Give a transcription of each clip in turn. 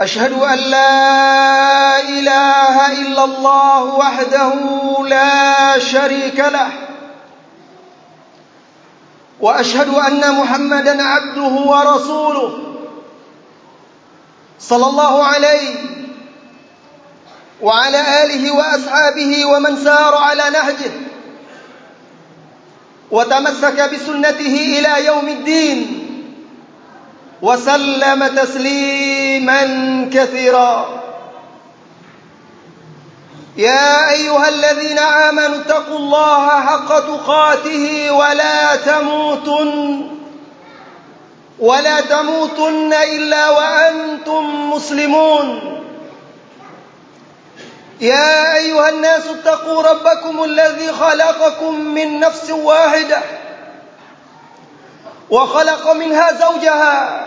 أشهد أن لا إله إلا الله وحده لا شريك له وأشهد أن محمدا عبده ورسوله صلى الله عليه وعلى آله وأصحابه ومن سار على نهجه وتمسك بسنته إلى يوم الدين. وسلم تسليما كثيرا. يا أيها الذين آمنوا اتقوا الله حق تقاته ولا تموتن ولا تموتن إلا وأنتم مسلمون. يا أيها الناس اتقوا ربكم الذي خلقكم من نفس واحدة وخلق منها زوجها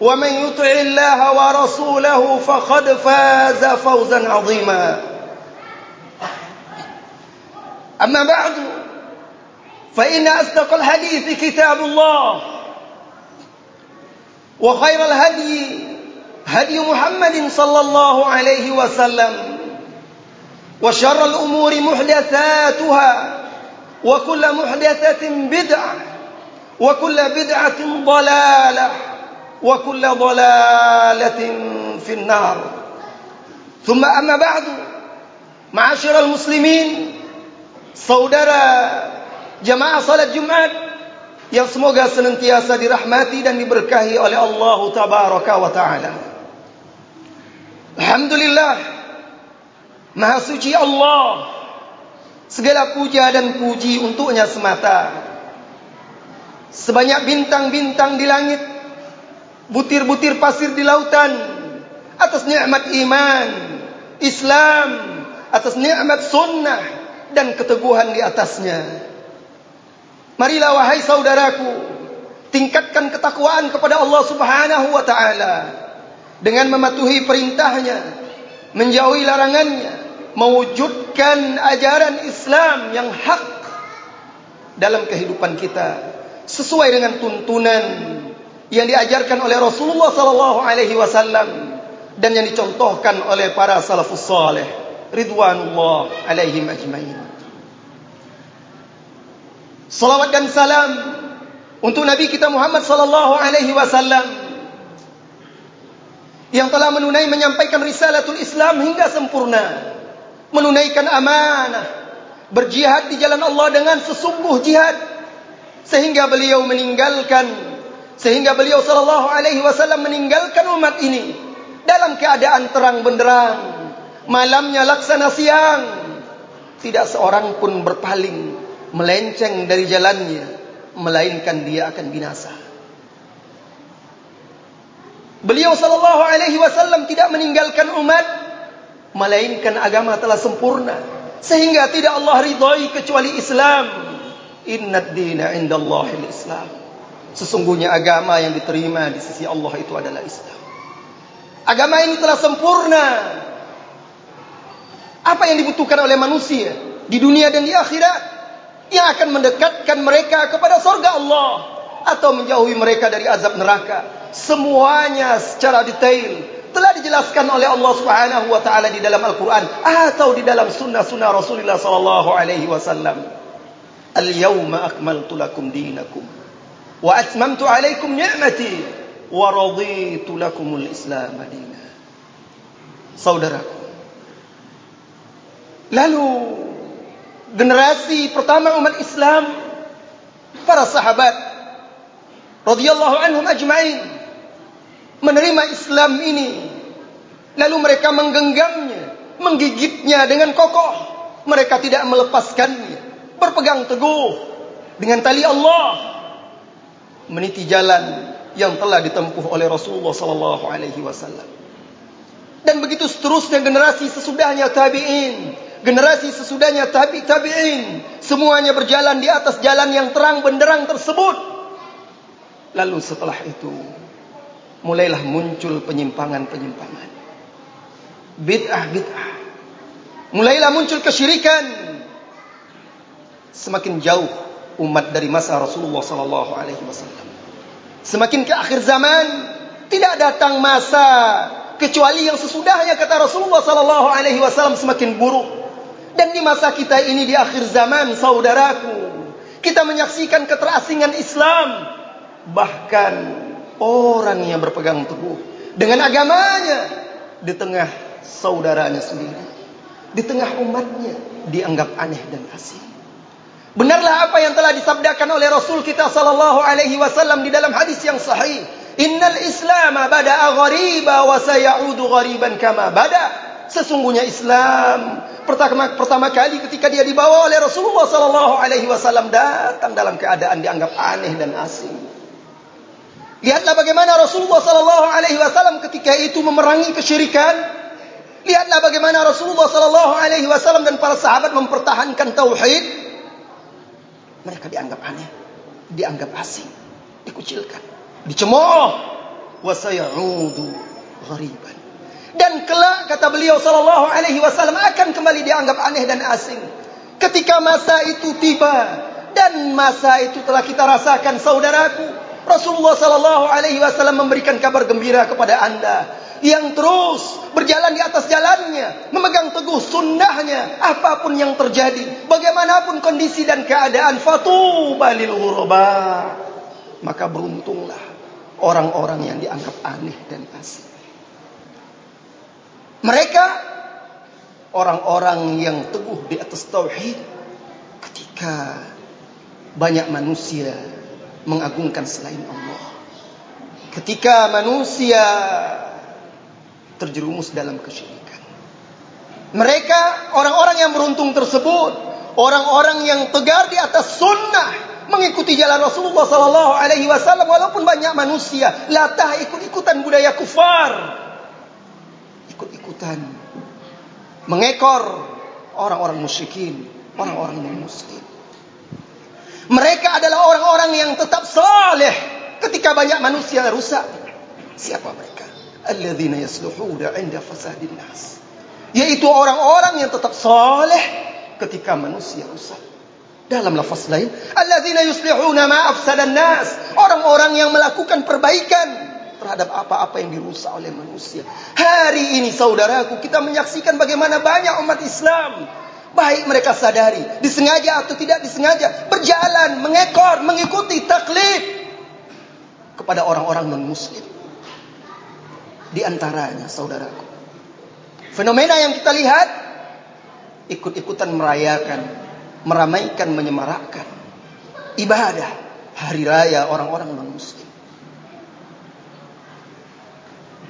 ومن يطع الله ورسوله فقد فاز فوزا عظيما. أما بعد فإن أصدق الحديث كتاب الله وخير الهدي هدي محمد صلى الله عليه وسلم وشر الأمور محدثاتها وكل محدثة بدعة وكل بدعة ضلالة. وكل ضلالة في النار ثم أما بعد معاشر المسلمين saudara jamaah salat Jumat yang semoga senantiasa dirahmati dan diberkahi oleh Allah tabaraka wa taala. Alhamdulillah Maha suci Allah segala puja dan puji untuknya semata. Sebanyak bintang-bintang di langit, butir-butir pasir di lautan. Atas nikmat iman, Islam, atas nikmat sunnah dan keteguhan di atasnya. Marilah wahai saudaraku, tingkatkan ketakwaan kepada Allah Subhanahu wa taala. Dengan mematuhi perintahnya, menjauhi larangannya, mewujudkan ajaran Islam yang hak dalam kehidupan kita sesuai dengan tuntunan yang diajarkan oleh Rasulullah sallallahu alaihi wasallam dan yang dicontohkan oleh para salafus saleh ridwanullah alaihim ajmain. Salawat dan salam untuk Nabi kita Muhammad sallallahu alaihi wasallam yang telah menunai menyampaikan risalatul Islam hingga sempurna, menunaikan amanah, berjihad di jalan Allah dengan sesungguh jihad sehingga beliau meninggalkan sehingga beliau sallallahu alaihi wasallam meninggalkan umat ini dalam keadaan terang benderang, malamnya laksana siang, tidak seorang pun berpaling melenceng dari jalannya melainkan dia akan binasa. Beliau sallallahu alaihi wasallam tidak meninggalkan umat melainkan agama telah sempurna sehingga tidak Allah ridai kecuali Islam. Innad dina indallahil Islam. Sesungguhnya agama yang diterima di sisi Allah itu adalah Islam. Agama ini telah sempurna. Apa yang dibutuhkan oleh manusia di dunia dan di akhirat? yang akan mendekatkan mereka kepada surga Allah atau menjauhi mereka dari azab neraka. Semuanya secara detail telah dijelaskan oleh Allah Subhanahu wa taala di dalam Al-Qur'an atau di dalam sunnah-sunnah Rasulullah sallallahu alaihi wasallam. Al-yawma akmaltu lakum dinakum wa atmamtu alaikum ni'mati wa raditu lakumul Islam madina. Saudaraku, Lalu generasi pertama umat Islam para sahabat radhiyallahu anhum ajma'in menerima Islam ini. Lalu mereka menggenggamnya menggigitnya dengan kokoh. Mereka tidak melepaskannya berpegang teguh dengan tali Allah meniti jalan yang telah ditempuh oleh Rasulullah sallallahu alaihi wasallam. Dan begitu seterusnya generasi sesudahnya tabi'in generasi sesudahnya tabi tabi'in semuanya berjalan di atas jalan yang terang benderang tersebut. Lalu setelah itu mulailah muncul penyimpangan-penyimpangan. Bid'ah bid'ah mulailah muncul kesyirikan. Semakin jauh umat dari masa Rasulullah sallallahu alaihi wasallam. Semakin ke akhir zaman tidak datang masa kecuali yang sesudahnya kata Rasulullah sallallahu alaihi wasallam semakin buruk. Dan di masa kita ini di akhir zaman saudaraku Kita menyaksikan keterasingan Islam. Bahkan orang yang berpegang teguh Dengan agamanya Di tengah saudaranya sendiri Di tengah umatnya Dianggap aneh dan asing Benarlah apa yang telah disabdakan oleh Rasul kita sallallahu alaihi wasallam di dalam hadis yang sahih. Innal Islam bada'a ghariba wa sayaudu ghariban kama bada. Sesungguhnya Islam pertama pertama kali ketika dia dibawa oleh Rasulullah sallallahu alaihi wasallam datang dalam keadaan dianggap aneh dan asing. Lihatlah bagaimana Rasulullah sallallahu alaihi wasallam ketika itu memerangi kesyirikan. Lihatlah bagaimana Rasulullah sallallahu alaihi wasallam dan para sahabat mempertahankan tauhid. Mereka dianggap aneh, dianggap asing, dikucilkan, dicemooh. Wa sayaudu ghariban dan kelak kata beliau sallallahu alaihi wasallam akan kembali dianggap aneh dan asing. Ketika masa itu tiba dan masa itu telah kita rasakan saudaraku, Rasulullah sallallahu alaihi wasallam memberikan kabar gembira kepada Anda yang terus berjalan di atas jalannya, memegang teguh sunnahnya apapun yang terjadi, bagaimanapun kondisi dan keadaan fatuba lil ghuraba. Maka beruntunglah orang-orang yang dianggap aneh dan asing. Mereka orang-orang yang teguh di atas tauhid ketika banyak manusia mengagungkan selain Allah. Ketika manusia terjerumus dalam kesyirikan. Mereka orang-orang yang beruntung tersebut, orang-orang yang tegar di atas sunnah mengikuti jalan Rasulullah sallallahu alaihi wasallam walaupun banyak manusia latah ikut-ikutan budaya kufar ikut-ikutan mengekor orang-orang musyrikin, orang-orang non-muslim. Mereka adalah orang-orang yang tetap saleh ketika banyak manusia rusak. Siapa mereka? Alladzina yasluhuna 'inda fasadin nas. Yaitu orang-orang yang tetap saleh ketika manusia rusak. Dalam lafaz lain, alladzina yuslihuna ma afsadan nas. Orang-orang yang melakukan perbaikan terhadap apa-apa yang dirusak oleh manusia. Hari ini saudaraku kita menyaksikan bagaimana banyak umat Islam baik mereka sadari disengaja atau tidak disengaja berjalan mengekor mengikuti taklid kepada orang-orang non muslim. Di antaranya saudaraku fenomena yang kita lihat ikut-ikutan merayakan, meramaikan, menyemarakkan ibadah hari raya orang-orang non muslim.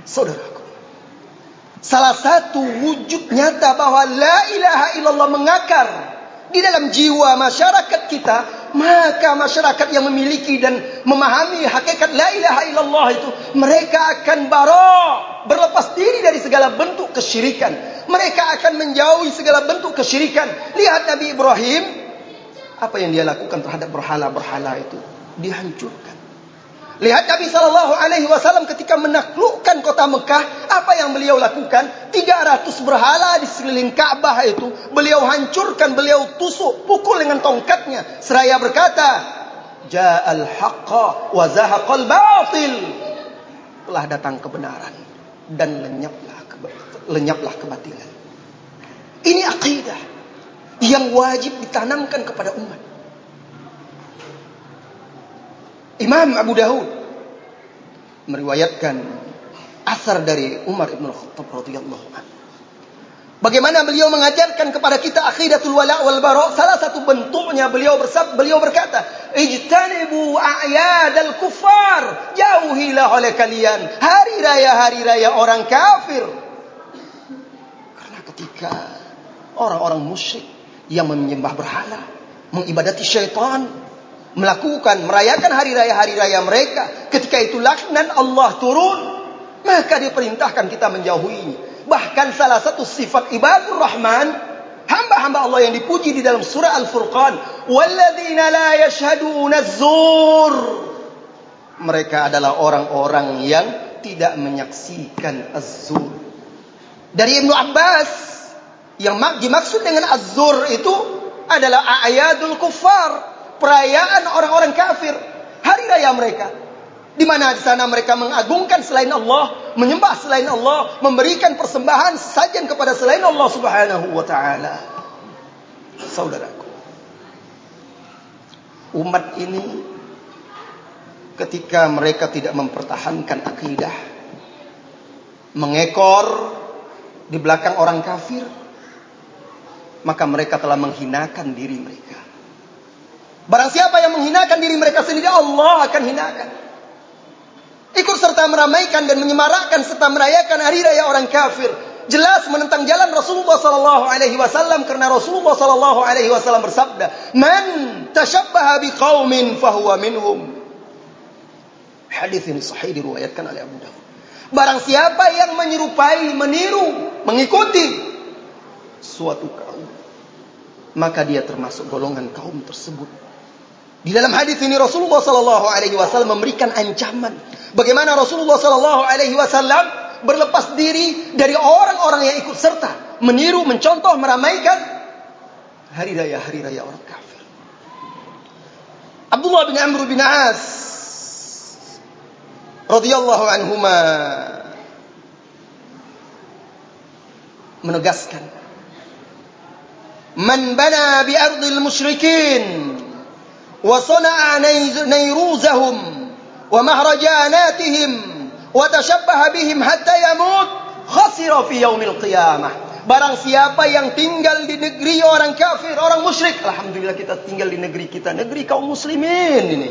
Saudaraku. Salah satu wujud nyata bahwa la ilaha illallah mengakar di dalam jiwa masyarakat kita, maka masyarakat yang memiliki dan memahami hakikat la ilaha illallah itu, mereka akan bara berlepas diri dari segala bentuk kesyirikan. Mereka akan menjauhi segala bentuk kesyirikan. Lihat Nabi Ibrahim, apa yang dia lakukan terhadap berhala-berhala itu? Dihancurkan. Lihat Nabi sallallahu alaihi wasallam ketika menaklukkan kota Mekah, apa yang beliau lakukan? 300 berhala di sekeliling Ka'bah itu beliau hancurkan, beliau tusuk, pukul dengan tongkatnya seraya berkata, "Ja'al haqqa wa zahaqal batil." Telah datang kebenaran dan lenyaplah lenyaplah kebatilan. Ini akidah yang wajib ditanamkan kepada umat. Imam Abu Dawud meriwayatkan asar dari Umar bin Khattab radhiyallahu. Bagaimana beliau mengajarkan kepada kita akhidatul wala wal bara? Salah satu bentuknya beliau bersab beliau berkata, "Ijtanibu a'yadal kuffar." Jauhilah oleh kalian hari raya-hari raya orang kafir. Karena ketika orang-orang musyrik yang menyembah berhala, mengibadati syaitan, melakukan merayakan hari raya-hari raya mereka, ketika itu laknat Allah turun, maka diperintahkan kita menjauhinya. Bahkan salah satu sifat ibadur rahman hamba-hamba Allah yang dipuji di dalam surah Al-Furqan, "Walladzina la yashhaduna az-zur." Mereka adalah orang-orang yang tidak menyaksikan az-zur. Dari Ibnu Abbas yang dimaksud dengan az-zur itu adalah ayadul kuffar, perayaan orang-orang kafir, hari raya mereka. Di mana di sana mereka mengagungkan selain Allah, menyembah selain Allah, memberikan persembahan sajian kepada selain Allah Subhanahu wa taala. Saudaraku. Umat ini ketika mereka tidak mempertahankan akidah, mengekor di belakang orang kafir, maka mereka telah menghinakan diri mereka. Barang siapa yang menghinakan diri mereka sendiri, Allah akan hinakan. Ikut serta meramaikan dan menyemarakkan serta merayakan hari raya orang kafir. Jelas menentang jalan Rasulullah sallallahu alaihi wasallam karena Rasulullah sallallahu alaihi wasallam bersabda man tashabbaha biqaumin fahuwa minhum. Hadis ini sahih diriwayatkan oleh Abu Dawud. Barang siapa yang menyerupai meniru mengikuti suatu kaum maka dia termasuk golongan kaum tersebut di dalam hadis ini Rasulullah sallallahu alaihi wasallam memberikan ancaman bagaimana Rasulullah sallallahu alaihi wasallam berlepas diri dari orang-orang yang ikut serta meniru, mencontoh, meramaikan hari raya hari raya orang kafir. Abdullah bin Amr bin As radhiyallahu anhuma menegaskan Man bana bi ardil musyrikin وصنع نيروزهم ومهرجاناتهم وتشبه بهم حتى يموت خسر في يوم القيامة Barang siapa yang tinggal di negeri orang kafir, orang musyrik. Alhamdulillah kita tinggal di negeri kita. Negeri kaum muslimin ini.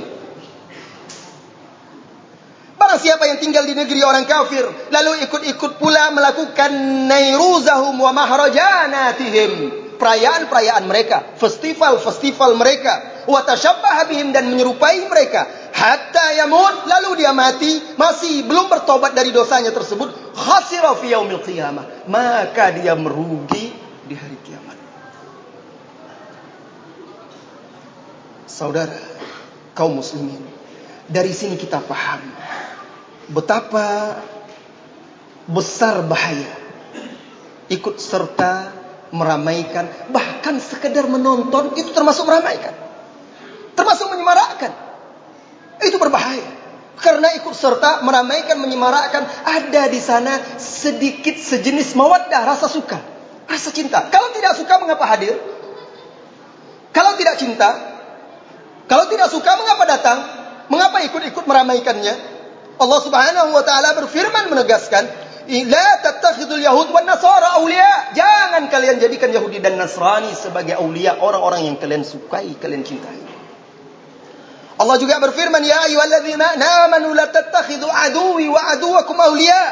Barang siapa yang tinggal di negeri orang kafir. Lalu ikut-ikut pula melakukan nairuzahum wa mahrajanatihim. Perayaan-perayaan mereka. Festival-festival mereka. Wa tashabbaha bihim dan menyerupai mereka. Hatta yamut lalu dia mati masih belum bertobat dari dosanya tersebut. Khasira fi yaumil qiyamah. Maka dia merugi di hari kiamat. Saudara kaum muslimin dari sini kita paham betapa besar bahaya ikut serta meramaikan bahkan sekedar menonton itu termasuk meramaikan termasuk menyemarakkan. Itu berbahaya. Karena ikut serta meramaikan, menyemarakkan. Ada di sana sedikit sejenis mawaddah, rasa suka. Rasa cinta. Kalau tidak suka, mengapa hadir? Kalau tidak cinta, kalau tidak suka, mengapa datang? Mengapa ikut-ikut meramaikannya? Allah subhanahu wa ta'ala berfirman menegaskan, La tattakhidul yahud wa nasara awliya. Jangan kalian jadikan Yahudi dan Nasrani sebagai awliya. Orang-orang yang kalian sukai, kalian cintai. Allah juga berfirman ya ayyuhalladzina amanu la tattakhidhu aduwi wa aduwakum awliya.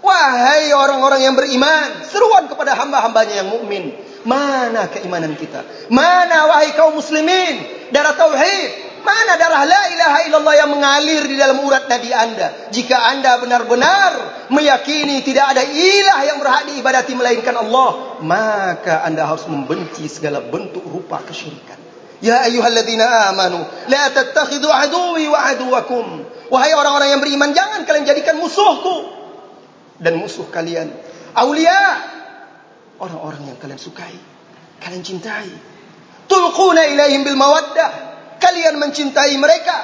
Wahai orang-orang yang beriman, seruan kepada hamba-hambanya yang mukmin. Mana keimanan kita? Mana wahai kaum muslimin? Darah tauhid. Mana darah la ilaha illallah yang mengalir di dalam urat nadi anda? Jika anda benar-benar meyakini tidak ada ilah yang berhak diibadati melainkan Allah, maka anda harus membenci segala bentuk rupa kesyirikan. Ya ayyuhalladzina amanu la tattakhidhu aduwwi wa aduwakum. Wahai orang-orang yang beriman jangan kalian jadikan musuhku dan musuh kalian aulia orang-orang yang kalian sukai, kalian cintai. Tulquna ilaihim bil mawaddah. Kalian mencintai mereka.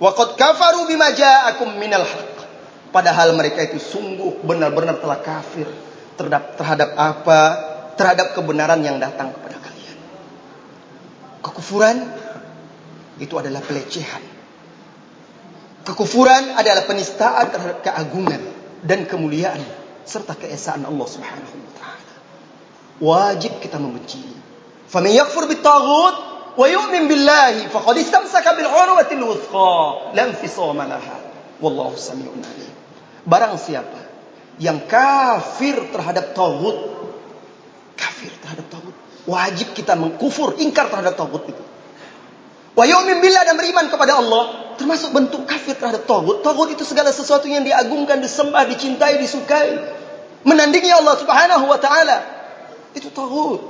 Wa qad kafaru bima ja'akum minal haqq. Padahal mereka itu sungguh benar-benar telah kafir terhadap terhadap apa? Terhadap kebenaran yang datang kepada Kekufuran itu adalah pelecehan. Kekufuran adalah penistaan terhadap keagungan dan kemuliaan serta keesaan Allah Subhanahu wa taala. Wajib kita membencinya. Faman yakfur bitaghut wa yu'min billahi faqad istamsaka bil urwatil wuthqa la infisama laha. Wallahu samiun alim. Barang siapa yang kafir terhadap taghut kafir terhadap taghut wajib kita mengkufur ingkar terhadap taghut itu. Wa yu'min billah dan beriman kepada Allah termasuk bentuk kafir terhadap taghut. Taghut itu segala sesuatu yang diagungkan, disembah, dicintai, disukai, menandingi Allah Subhanahu wa taala. Itu taghut.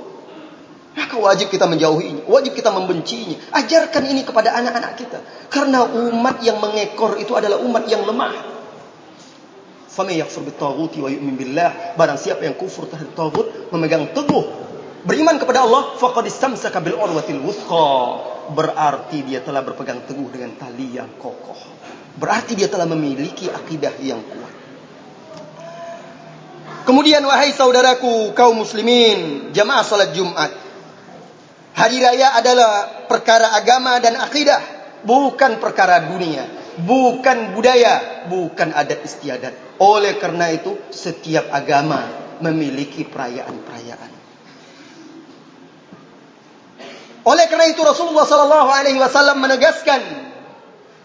Maka wajib kita menjauhinya, wajib kita membencinya. Ajarkan ini kepada anak-anak kita. Karena umat yang mengekor itu adalah umat yang lemah. Faman yakfur bitaghuti wa yu'min billah, barang siapa yang kufur terhadap taghut, memegang teguh beriman kepada Allah, faqad istamsaka bil urwatil wuthqa. Berarti dia telah berpegang teguh dengan tali yang kokoh. Berarti dia telah memiliki akidah yang kuat. Kemudian wahai saudaraku kaum muslimin, jamaah salat Jumat. Hari raya adalah perkara agama dan akidah, bukan perkara dunia, bukan budaya, bukan adat istiadat. Oleh karena itu, setiap agama memiliki perayaan-perayaan. Oleh karena itu Rasulullah sallallahu alaihi wasallam menegaskan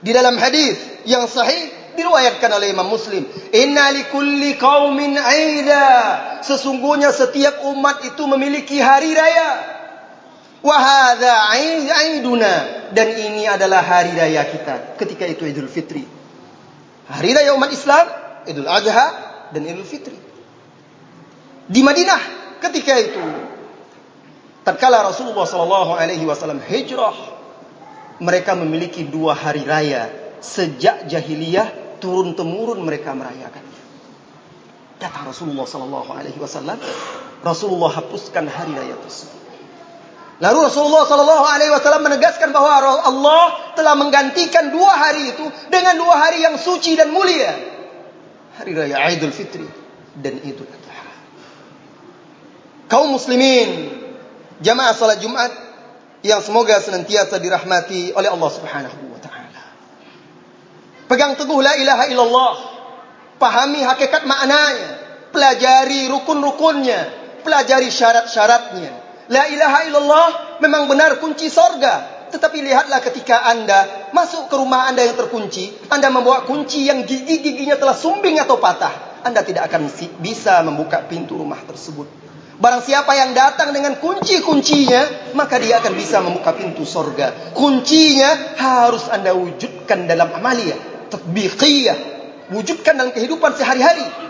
di dalam hadis yang sahih diriwayatkan oleh Imam Muslim, "Inna likulli qaumin 'aida." Sesungguhnya setiap umat itu memiliki hari raya. Wa hadza 'aiduna dan ini adalah hari raya kita. Ketika itu Idul Fitri. Hari raya umat Islam, Idul Adha dan Idul Fitri. Di Madinah ketika itu tatkala Rasulullah sallallahu alaihi wasallam hijrah mereka memiliki dua hari raya sejak jahiliyah turun temurun mereka merayakannya kata Rasulullah sallallahu alaihi wasallam Rasulullah hapuskan hari raya tersebut lalu Rasulullah sallallahu alaihi wasallam menegaskan bahwa Allah telah menggantikan dua hari itu dengan dua hari yang suci dan mulia. Hari raya Idul Fitri dan Idul Adha. Kaum muslimin jamaah salat Jumat yang semoga senantiasa dirahmati oleh Allah Subhanahu wa taala. Pegang teguh la ilaha illallah, pahami hakikat maknanya, pelajari rukun-rukunnya, pelajari syarat-syaratnya. La ilaha illallah memang benar kunci sorga. Tetapi lihatlah ketika anda masuk ke rumah anda yang terkunci, anda membawa kunci yang gigi-giginya telah sumbing atau patah, anda tidak akan bisa membuka pintu rumah tersebut. Barang siapa yang datang dengan kunci-kuncinya, maka dia akan bisa membuka pintu sorga. Kuncinya harus anda wujudkan dalam amalia, tatbiqiyah, wujudkan dalam kehidupan sehari-hari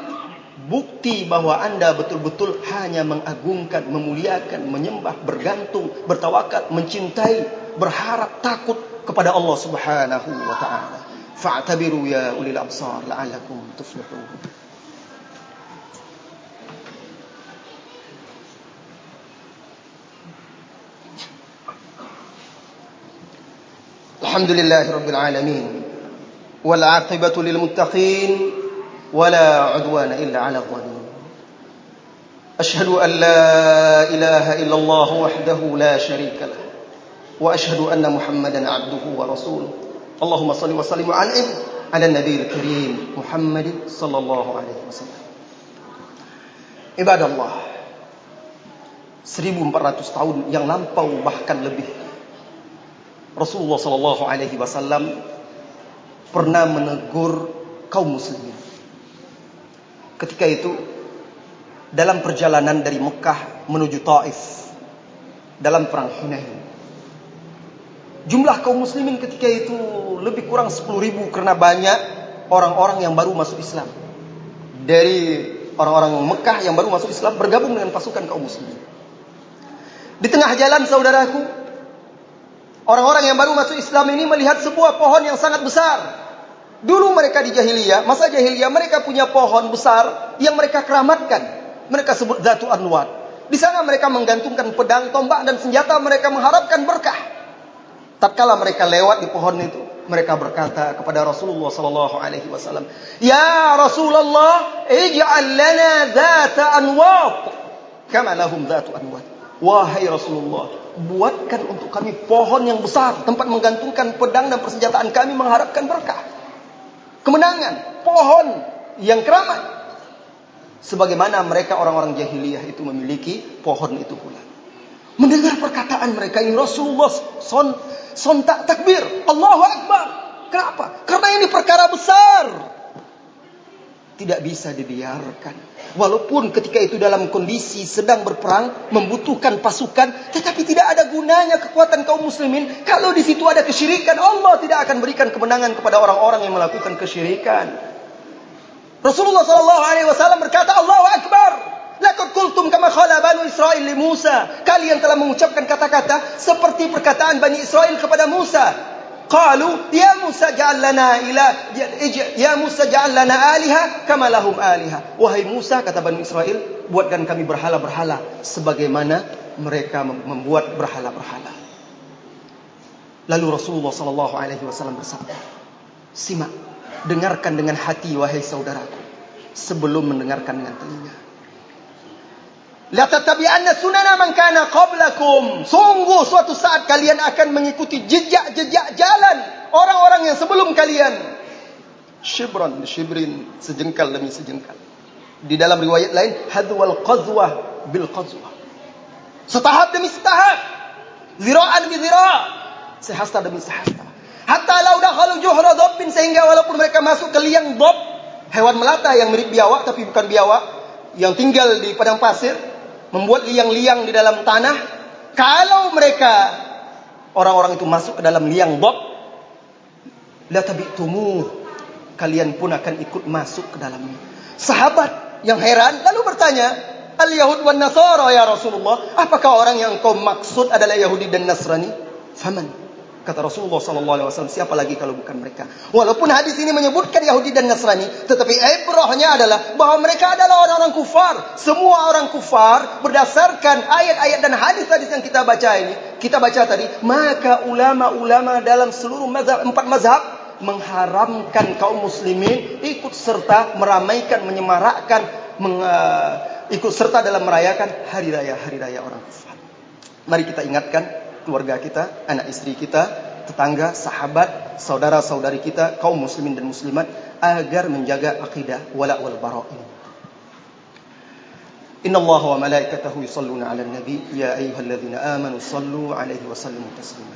Bukti bahwa anda betul-betul hanya mengagungkan, memuliakan, menyembah, bergantung, bertawakal, mencintai, berharap, takut kepada Allah Subhanahu wa taala. Fa'tabiru ya ulil absar la'allakum tuflihun. الحمد لله رب العالمين والعاقبة للمتقين ولا عدوان إلا على الظالمين. أشهد أن لا إله إلا الله وحده لا شريك له وأشهد أن محمدا عبده ورسوله. اللهم صل وسلم على على النبي الكريم محمد صلى الله عليه وسلم. عباد الله 1400 tahun yang lampau bahkan lebih. Rasulullah sallallahu alaihi wasallam pernah menegur kaum muslimin. Ketika itu dalam perjalanan dari Mekah menuju Taif dalam perang Hunain. Jumlah kaum muslimin ketika itu lebih kurang 10 ribu karena banyak orang-orang yang baru masuk Islam. Dari orang-orang Mekah yang baru masuk Islam bergabung dengan pasukan kaum muslimin. Di tengah jalan saudaraku Orang-orang yang baru masuk Islam ini melihat sebuah pohon yang sangat besar. Dulu mereka di jahiliyah, masa jahiliyah mereka punya pohon besar yang mereka keramatkan. Mereka sebut Zatu Anwar. Di sana mereka menggantungkan pedang, tombak dan senjata mereka mengharapkan berkah. Tatkala mereka lewat di pohon itu, mereka berkata kepada Rasulullah sallallahu alaihi wasallam, "Ya Rasulullah, ij'al lana Zat Anwar kama lahum Zatu Anwar." Wahai Rasulullah, buatkan untuk kami pohon yang besar, tempat menggantungkan pedang dan persenjataan kami mengharapkan berkah. Kemenangan, pohon yang keramat. Sebagaimana mereka orang-orang jahiliyah itu memiliki pohon itu pula. Mendengar perkataan mereka ini Rasulullah son, sontak takbir. Allahu Akbar. Kenapa? Karena ini perkara besar tidak bisa dibiarkan. Walaupun ketika itu dalam kondisi sedang berperang, membutuhkan pasukan, tetapi tidak ada gunanya kekuatan kaum muslimin kalau di situ ada kesyirikan. Allah tidak akan berikan kemenangan kepada orang-orang yang melakukan kesyirikan. Rasulullah sallallahu alaihi wasallam berkata, "Allahu akbar." Laqad qultum kama khala banu Israil li Musa. Kalian telah mengucapkan kata-kata seperti perkataan Bani Israel kepada Musa. Qalu ya Musa ja'al lana ilah ya Musa ja'al lana aliha kama lahum aliha. Wahai Musa kata Bani Israel, buatkan kami berhala-berhala sebagaimana mereka membuat berhala-berhala. Lalu Rasulullah sallallahu alaihi wasallam bersabda, "Simak, dengarkan dengan hati wahai saudaraku sebelum mendengarkan dengan telinga." La tatabi'anna sunana man kana qablakum. Sungguh suatu saat kalian akan mengikuti jejak-jejak jalan orang-orang yang sebelum kalian. Shibran shibrin sejengkal demi sejengkal. Di dalam riwayat lain hadwal qazwah bil qazwah. Setahap demi setahap. Zira'an bi zira'. Sehasta demi sehasta. Hatta law dakhalu juhra dhabbin sehingga walaupun mereka masuk ke liang dhab, hewan melata yang mirip biawak tapi bukan biawak, yang tinggal di padang pasir, membuat liang-liang di dalam tanah kalau mereka orang-orang itu masuk ke dalam liang bob la tabitumu kalian pun akan ikut masuk ke dalamnya sahabat yang heran lalu bertanya al yahud wan nasara ya rasulullah apakah orang yang kau maksud adalah yahudi dan nasrani? Faman Kata Rasulullah sallallahu alaihi wasallam, siapa lagi kalau bukan mereka? Walaupun hadis ini menyebutkan Yahudi dan Nasrani, tetapi ibrahnya adalah bahwa mereka adalah orang-orang kufar. Semua orang kufar berdasarkan ayat-ayat dan hadis-hadis yang kita baca ini, kita baca tadi, maka ulama-ulama dalam seluruh mazhab empat mazhab mengharamkan kaum muslimin ikut serta meramaikan, menyemarakkan, meng, uh, ikut serta dalam merayakan hari raya hari raya orang kufar. Mari kita ingatkan keluarga kita, anak istri kita, tetangga, sahabat, saudara-saudari kita, kaum muslimin dan muslimat agar menjaga akidah wala wal bara ini. Inna Allah wa malaikatahu yusalluna ala nabi Ya ayuhalladzina amanu sallu alaihi wa sallimu taslima.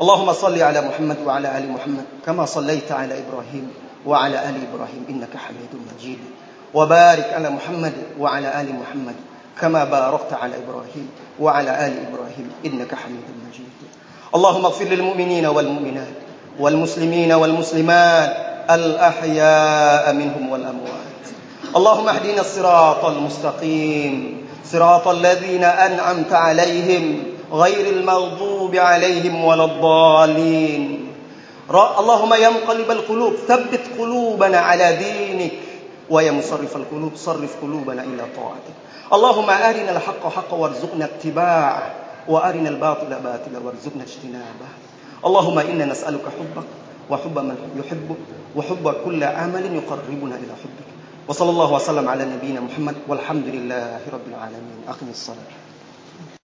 Allahumma salli ala Muhammad wa ala ali Muhammad Kama sallaita ala Ibrahim wa ala ali Ibrahim Innaka hamidun majid. Wa barik ala Muhammad wa ala ali Muhammad Kama barakta ala Ibrahim. وعلى آل إبراهيم إنك حميد مجيد. اللهم اغفر للمؤمنين والمؤمنات والمسلمين والمسلمات الأحياء منهم والأموات. اللهم اهدنا الصراط المستقيم صراط الذين أنعمت عليهم غير المغضوب عليهم ولا الضالين. اللهم يا مقلب القلوب ثبت قلوبنا على دينك ويا مصرف القلوب صرف قلوبنا إلى طاعتك. اللهم أرنا الحق حقا وارزقنا اتباعه وأرنا الباطل باطلا وارزقنا اجتنابه. اللهم إنا نسألك حبك وحب من يحبك وحب كل عمل يقربنا إلى حبك. وصلى الله وسلم على نبينا محمد والحمد لله رب العالمين. أقم الصلاة.